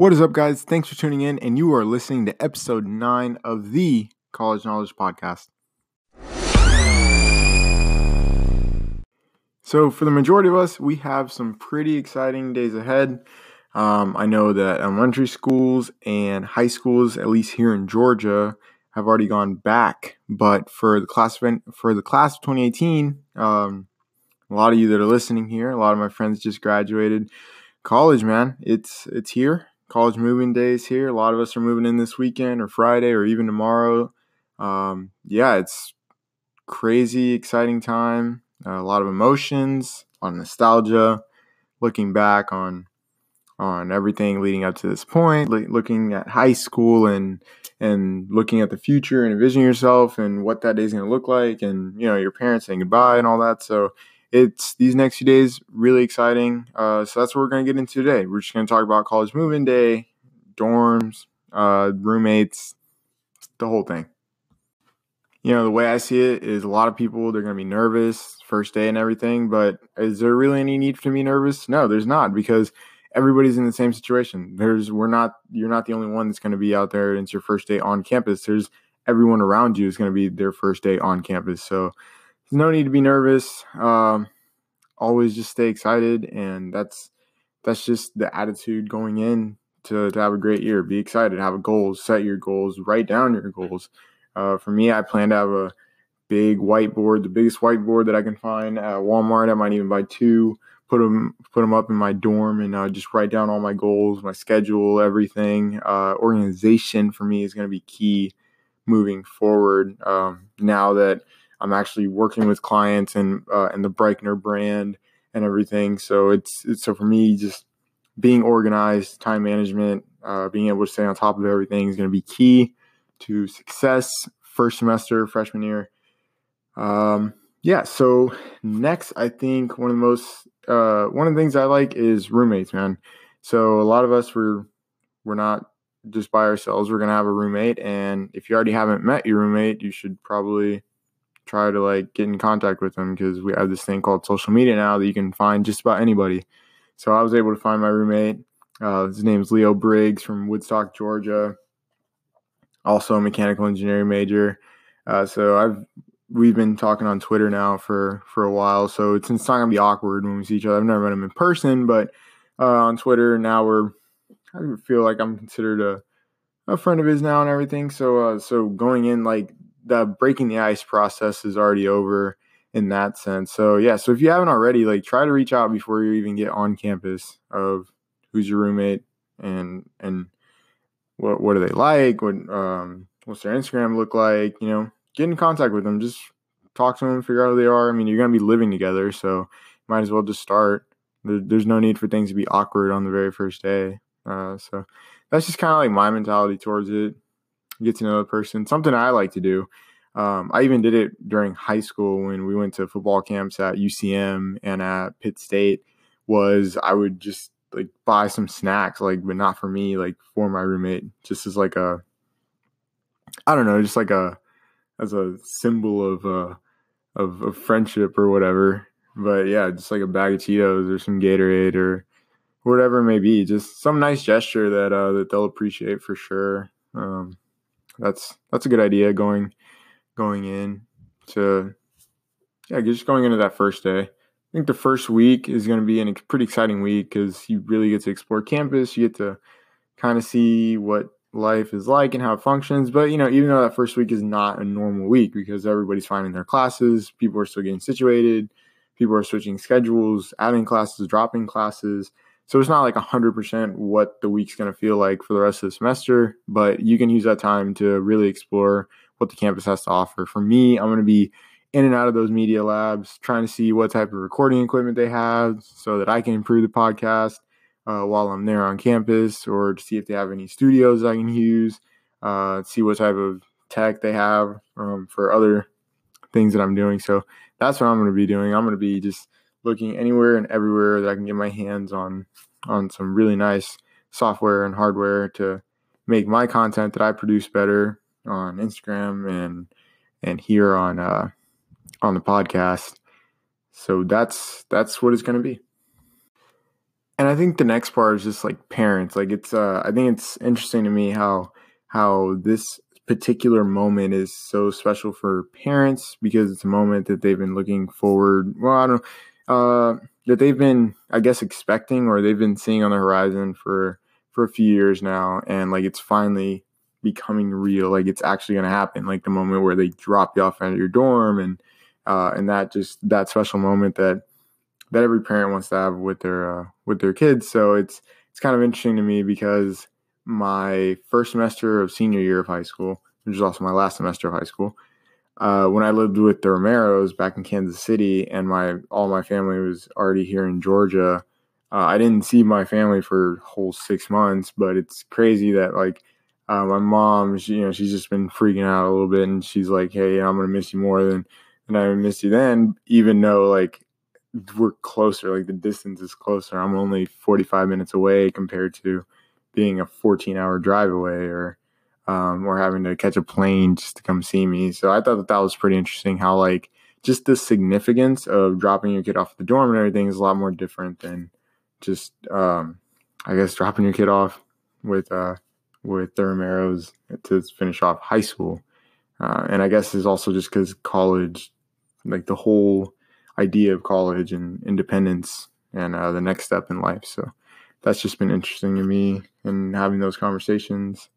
What is up, guys? Thanks for tuning in, and you are listening to episode nine of the College Knowledge Podcast. So, for the majority of us, we have some pretty exciting days ahead. Um, I know that elementary schools and high schools, at least here in Georgia, have already gone back. But for the class of, for the class of 2018, um, a lot of you that are listening here, a lot of my friends just graduated college. Man, it's it's here college moving days here. A lot of us are moving in this weekend or Friday or even tomorrow. Um, yeah, it's crazy, exciting time. Uh, a lot of emotions, a lot of nostalgia, looking back on on everything leading up to this point, looking at high school and and looking at the future and envisioning yourself and what that day is going to look like, and you know your parents saying goodbye and all that. So it's these next few days really exciting. Uh, so that's what we're going to get into today. We're just going to talk about college moving day, dorms, uh, roommates, the whole thing. You know, the way I see it is a lot of people they're going to be nervous first day and everything, but is there really any need to be nervous? No, there's not because everybody's in the same situation. There's we're not you're not the only one that's going to be out there it's your first day on campus. There's everyone around you is going to be their first day on campus. So no need to be nervous. Um, always just stay excited, and that's that's just the attitude going in to, to have a great year. Be excited, have goals, set your goals, write down your goals. Uh, for me, I plan to have a big whiteboard, the biggest whiteboard that I can find at Walmart. I might even buy two, put them put them up in my dorm, and uh, just write down all my goals, my schedule, everything. Uh, organization for me is going to be key moving forward. Um, now that I'm actually working with clients and uh, and the Brayckner brand and everything. So it's, it's so for me, just being organized, time management, uh, being able to stay on top of everything is going to be key to success first semester freshman year. Um, yeah. So next, I think one of the most uh, one of the things I like is roommates, man. So a lot of us we're we're not just by ourselves. We're gonna have a roommate, and if you already haven't met your roommate, you should probably try to like get in contact with them because we have this thing called social media now that you can find just about anybody. So I was able to find my roommate. Uh, his name is Leo Briggs from Woodstock, Georgia. Also a mechanical engineering major. Uh, so I've we've been talking on Twitter now for for a while. So it's, it's not gonna be awkward when we see each other. I've never met him in person, but uh, on Twitter now we're I feel like I'm considered a a friend of his now and everything. So uh, so going in like the breaking the ice process is already over in that sense. So yeah, so if you haven't already, like try to reach out before you even get on campus of who's your roommate and and what what are they like? What um what's their Instagram look like? You know, get in contact with them. Just talk to them, figure out who they are. I mean, you're gonna be living together, so might as well just start. There, there's no need for things to be awkward on the very first day. Uh, so that's just kind of like my mentality towards it get to know a person. Something I like to do. Um, I even did it during high school when we went to football camps at UCM and at Pitt State. Was I would just like buy some snacks, like, but not for me, like for my roommate, just as like a, I don't know, just like a, as a symbol of uh of, of friendship or whatever. But yeah, just like a bag of Cheetos or some Gatorade or whatever it may be, just some nice gesture that uh that they'll appreciate for sure. Um, that's that's a good idea going going in to yeah, just going into that first day. I think the first week is going to be a pretty exciting week because you really get to explore campus. You get to kind of see what life is like and how it functions. But you know, even though that first week is not a normal week because everybody's finding their classes, people are still getting situated, people are switching schedules, adding classes, dropping classes. So it's not like 100% what the week's going to feel like for the rest of the semester, but you can use that time to really explore what the campus has to offer. For me, I'm going to be in and out of those media labs, trying to see what type of recording equipment they have so that I can improve the podcast uh, while I'm there on campus, or to see if they have any studios I can use, uh, see what type of tech they have um, for other things that I'm doing. So that's what I'm going to be doing. I'm going to be just looking anywhere and everywhere that I can get my hands on on some really nice software and hardware to make my content that I produce better on Instagram and and here on uh, on the podcast. So that's that's what it's going to be. and I think the next part is just like parents. Like it's uh I think it's interesting to me how how this particular moment is so special for parents because it's a moment that they've been looking forward well, I don't know, uh that they've been I guess expecting or they've been seeing on the horizon for for a few years now. And like it's finally becoming real. Like it's actually going to happen. Like the moment where they drop you off at your dorm and uh and that just that special moment that that every parent wants to have with their uh, with their kids. So it's it's kind of interesting to me because my first semester of senior year of high school, which is also my last semester of high school, uh, when I lived with the Romeros back in Kansas City, and my all my family was already here in Georgia. Uh, I didn't see my family for whole six months, but it's crazy that like uh, my mom, she, you know, she's just been freaking out a little bit, and she's like, "Hey, I'm gonna miss you more than than I missed you then," even though like we're closer like the distance is closer i'm only 45 minutes away compared to being a 14 hour drive away or um, or having to catch a plane just to come see me so i thought that that was pretty interesting how like just the significance of dropping your kid off at the dorm and everything is a lot more different than just um, i guess dropping your kid off with uh with the romeros to finish off high school uh, and i guess it's also just because college like the whole idea of college and independence and uh, the next step in life. So that's just been interesting to me and having those conversations.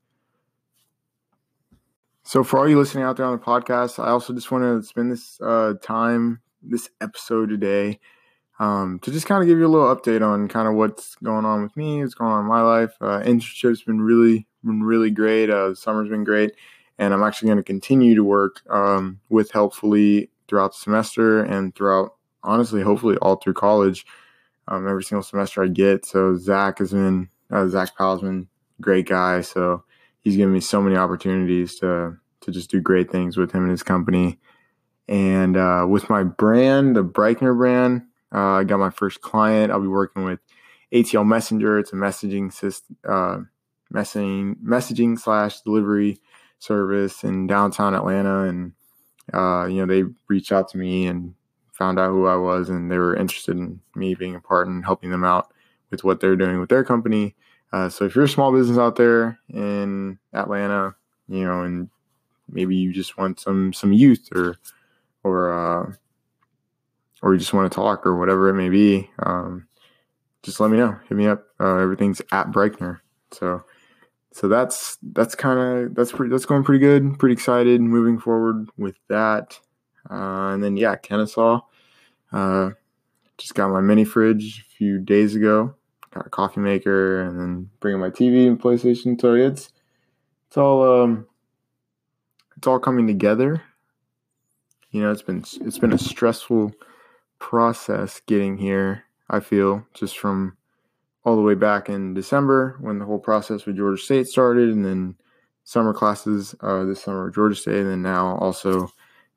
So for all you listening out there on the podcast, I also just want to spend this uh, time, this episode today, um, to just kind of give you a little update on kind of what's going on with me, what's going on in my life. Uh, internship's been really, been really great. Uh, summer's been great, and I'm actually going to continue to work um, with Helpfully throughout the semester and throughout, honestly, hopefully all through college. Um, every single semester I get. So Zach has been uh, Zach Powell's been great guy. So he's given me so many opportunities to to just do great things with him and his company. And uh, with my brand, the Brayckner brand, uh, I got my first client. I'll be working with ATL Messenger. It's a messaging system, uh, messaging messaging slash delivery service in downtown Atlanta, and uh, you know, they reached out to me and found out who I was, and they were interested in me being a part and helping them out with what they're doing with their company. Uh, so if you're a small business out there in Atlanta, you know, and maybe you just want some some youth or or uh, or you just want to talk or whatever it may be, um, just let me know. Hit me up. Uh, everything's at Brayckner. So so that's that's kind of that's pretty that's going pretty good. Pretty excited moving forward with that. Uh, and then yeah, Kennesaw. Uh, just got my mini fridge a few days ago. Got a coffee maker, and then bringing my TV and PlayStation. So it's it's all um, it's all coming together. You know, it's been it's been a stressful process getting here. I feel just from all the way back in December when the whole process with Georgia State started, and then summer classes uh, this summer at Georgia State, and then now also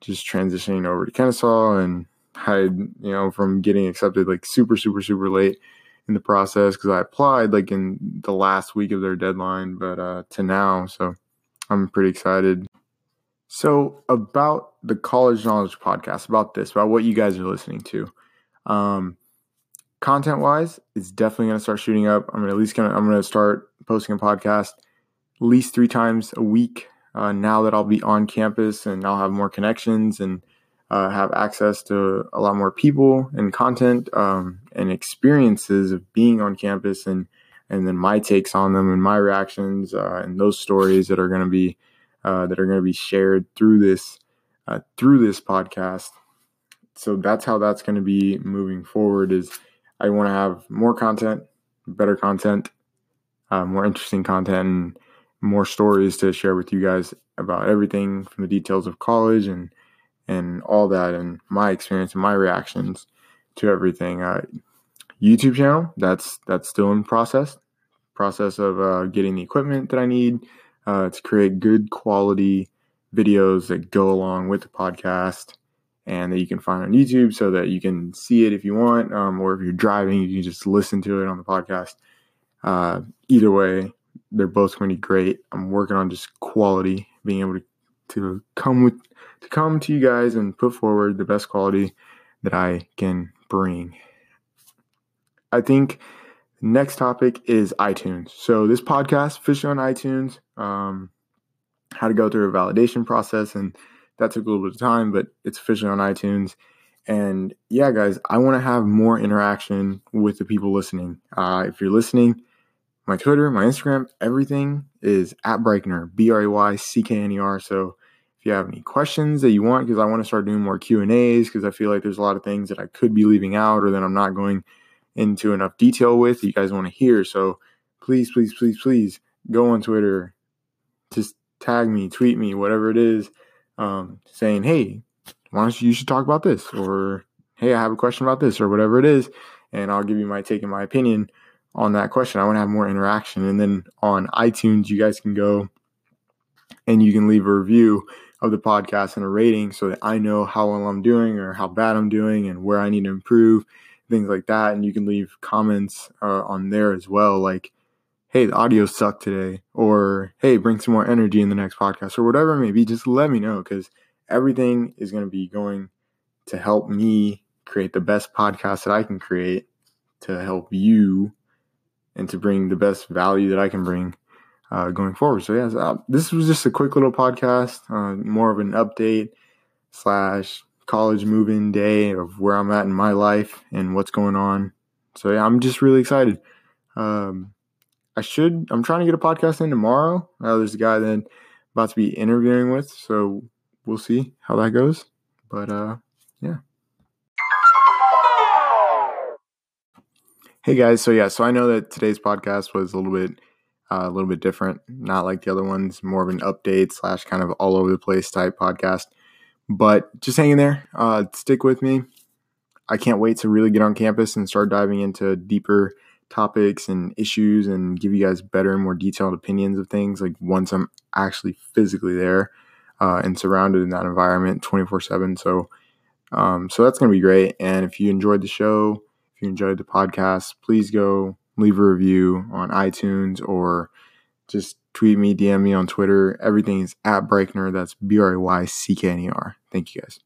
just transitioning over to Kennesaw and had you know from getting accepted like super super super late in the process because I applied like in the last week of their deadline, but uh, to now, so I'm pretty excited. So about the College Knowledge podcast, about this, about what you guys are listening to. Um, content wise, it's definitely going to start shooting up. I'm at least to I'm to start posting a podcast at least three times a week. Uh, now that I'll be on campus and I'll have more connections and uh, have access to a lot more people and content um, and experiences of being on campus and and then my takes on them and my reactions uh, and those stories that are going to be uh, that are going to be shared through this uh, through this podcast. So that's how that's going to be moving forward. Is I want to have more content, better content, uh, more interesting content, and more stories to share with you guys about everything from the details of college and and all that, and my experience and my reactions to everything. Uh, YouTube channel that's that's still in process process of uh, getting the equipment that I need uh, to create good quality videos that go along with the podcast and that you can find on YouTube so that you can see it if you want, um, or if you're driving, you can just listen to it on the podcast. Uh, either way, they're both going to be great. I'm working on just quality, being able to, to come with to come to you guys and put forward the best quality that I can bring. I think Next topic is iTunes. So this podcast, officially on iTunes, um, how to go through a validation process, and that took a little bit of time, but it's officially on iTunes. And yeah, guys, I want to have more interaction with the people listening. Uh, if you're listening, my Twitter, my Instagram, everything is at Brayckner, B R A Y C K N E R. So if you have any questions that you want, because I want to start doing more Q and A's, because I feel like there's a lot of things that I could be leaving out or that I'm not going into enough detail with you guys want to hear. So please, please, please, please go on Twitter, just tag me, tweet me, whatever it is, um, saying, hey, why don't you, you should talk about this, or hey, I have a question about this, or whatever it is, and I'll give you my take and my opinion on that question. I want to have more interaction, and then on iTunes, you guys can go and you can leave a review of the podcast and a rating so that I know how well I'm doing or how bad I'm doing and where I need to improve things like that. And you can leave comments uh, on there as well, like, hey, the audio sucked today, or hey, bring some more energy in the next podcast, or whatever it may be. Just let me know because everything is going to be going to help me create the best podcast that I can create to help you and to bring the best value that I can bring uh, going forward. So, yeah, uh, this was just a quick little podcast, uh, more of an update slash college move-in day of where I'm at in my life and what's going on. So yeah, I'm just really excited. Um, I should. I'm trying to get a podcast in tomorrow. Uh, there's a guy that I'm about to be interviewing with, so we'll see how that goes. But uh, Hey guys, so yeah, so I know that today's podcast was a little bit uh, a little bit different, not like the other ones, more of an update slash kind of all over the place type podcast. But just hang in there. Uh, stick with me. I can't wait to really get on campus and start diving into deeper topics and issues and give you guys better and more detailed opinions of things like once I'm actually physically there uh, and surrounded in that environment 24 7. So, um, so that's to be great. And if you enjoyed the show, if you enjoyed the podcast, please go leave a review on iTunes or just tweet me, DM me on Twitter. Everything is at Brayckner. That's B R A Y C K N E R. Thank you guys.